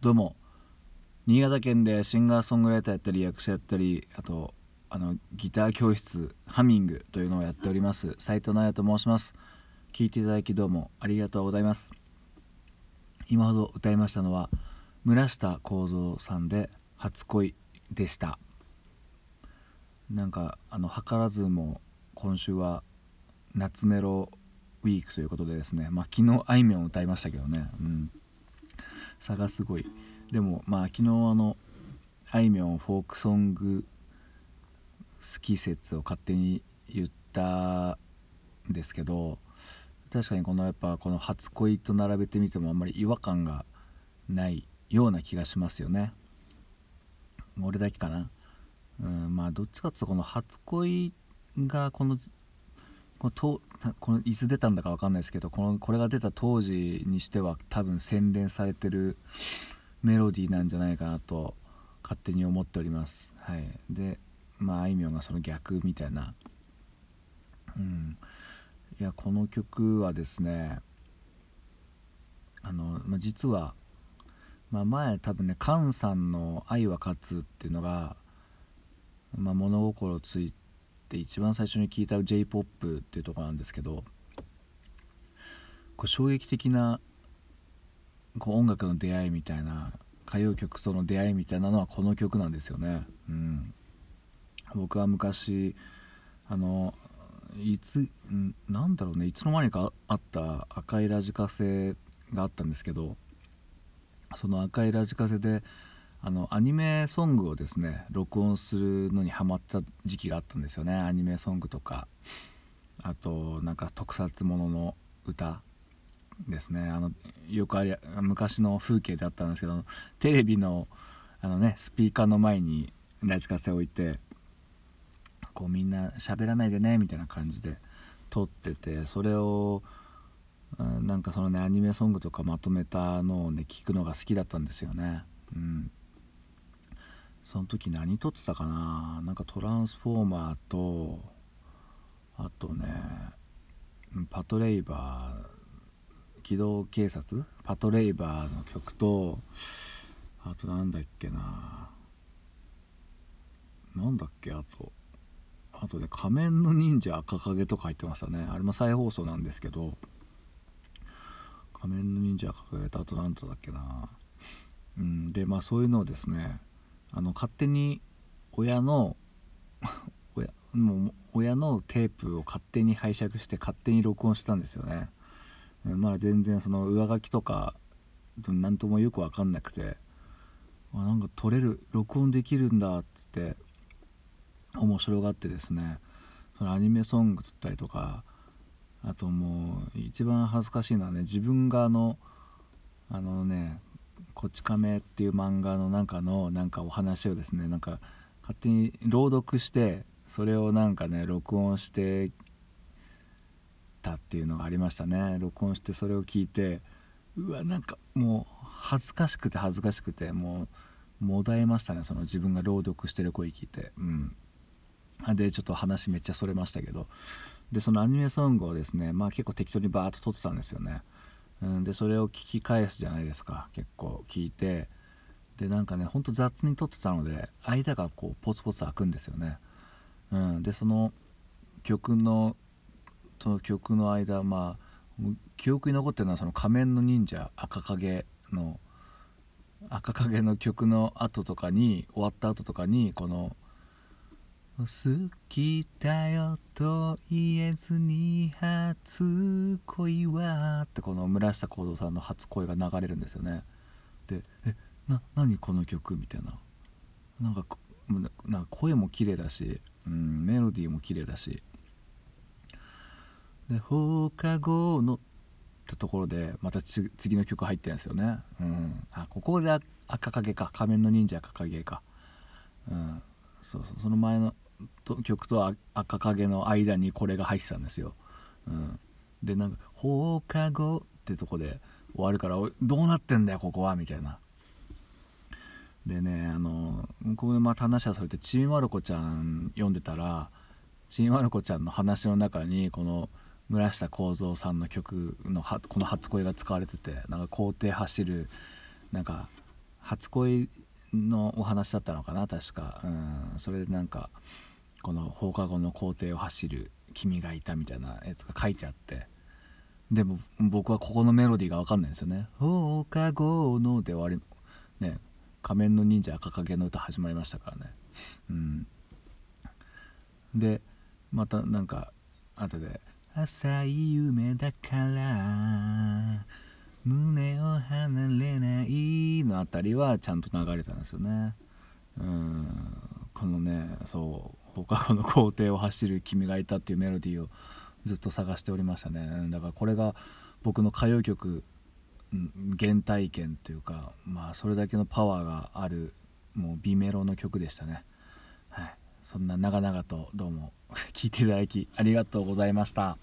どうも。新潟県でシンガーソングライターやったり役者やったりあとあのギター教室ハミングというのをやっております。斉藤直也と申します。聞いていただきどうもありがとうございます。今ほど歌いましたのは村下幸三さんで「初恋」でした。なんかあの図らずも今週は夏メロウィークということでですね。まあ昨日あいみょん歌いましたけどね。うん。差がすごい。でもまあ昨日あのあいみょんフォークソング好き説を勝手に言ったんですけど確かにこのやっぱこの初恋と並べてみてもあんまり違和感がないような気がしますよね。俺だけかな。うんまあどっちかっていうとこの初恋がこのこのこのいつ出たんだか分かんないですけどこのこれが出た当時にしては多分洗練されてるメロディーなんじゃないかなと勝手に思っております。はい、でまああいみょんがその逆みたいな、うん、いやこの曲はですねあの、まあ、実は、まあ、前多分ね菅さんの「愛は勝つ」っていうのが、まあ、物心ついてて一番最初に聞いた j p o p っていうとこなんですけどこう衝撃的なこう音楽の出会いみたいな歌謡曲との出会いみたいなのはこの曲なんですよね。うん、僕は昔あのいつなんだろうねいつの間にかあった赤いラジカセがあったんですけどその赤いラジカセであのアニメソングをですね録音するのにハマった時期があったんですよね。アニメソングとか。あとなんか特撮ものの歌ですね。あのよくあり昔の風景であったんですけどテレビのあの、ね、スピーカーの前にラジカセ置いてこうみんな喋らないでねみたいな感じで撮っててそれをなんかそのねアニメソングとかまとめたのをね聞くのが好きだったんですよね。うん。その時何撮ってたかな？なんかトランスフォーマーとあとねパトレイバー機動警察？パトレイバーの曲とあとなんだっけな？なんだっけ？あとあとね「仮面の忍者赤影」とか入ってましたね。あれも再放送なんですけど「仮面の忍者赤影」とあと何とだっけな？うんでまあそういうのをですねあの勝手に親の 親もう親のテープを勝手に拝借して勝手に録音したんですよね、まだ全然その上書きとか何ともよく分かんなくてあなんか撮れる録音できるんだっつって面白がってですねそのアニメソング撮ったりとかあともう一番恥ずかしいのはね自分があのあのね「こち亀」っていう漫画の中のなんかお話をですねなんか勝手に朗読してそれをなんかね録音してたっていうのがありましたね。録音してそれを聞いてうわなんかもう恥ずかしくて恥ずかしくてもうもだえましたね。その自分が朗読してる声聞いて。うん。でちょっと話めっちゃそれましたけど。でそのアニメソングをですねまあ結構適当にバーッと撮ってたんですよね、うん、でそれを聞き返すじゃないですか。結構聞いて。でなんかねほんと雑に撮ってたので間がこうポツポツ開くんですよね、うん、でその曲のその曲の間まあ記憶に残ってるのはその「仮面の忍者赤影」の赤影の曲の後とかに終わった後とかにこの「好きだよと言えずに初恋は」ってこの村下幸三さんの初恋が流れるんですよね。で「えな何この曲?」みたいな。なんかなんか声も綺麗だし、うん、メロディーも綺麗だし。で放課後のってところでまた次の曲入ってるんですよね、うん、あここで赤影か。仮面の忍者赤影か、うん、そうそう。その前の曲と赤影の間にこれが入ってたんですよ、うん、でなんか「放課後」ってとこで終わるから「どうなってんだよここは」みたいな。でねあのここでまた話はそれでちびまる子ちゃん読んでたらちびまる子ちゃんの話の中にこの「村下幸三さんの曲のはこの初恋が使われててなんか校庭走るなんか初恋のお話だったのかな確か、うん、それでなんかこの放課後の校庭を走る君がいたみたいなやつが書いてあってでも僕はここのメロディーが分かんないんですよね「放課後の」で終わりね仮面の忍者赤影の歌始まりましたからね。うん。でまたなんか後で浅い夢だから胸を離れないのあたりはちゃんと流れたんですよね。うん。このねそう放課後の校庭を走る君がいたっていうメロディーをずっと探しておりましたね。だからこれが僕の歌謡曲原体験というかまあそれだけのパワーがあるもう美メロの曲でしたね。はい。そんな長々とどうも 聴いていただきありがとうございました。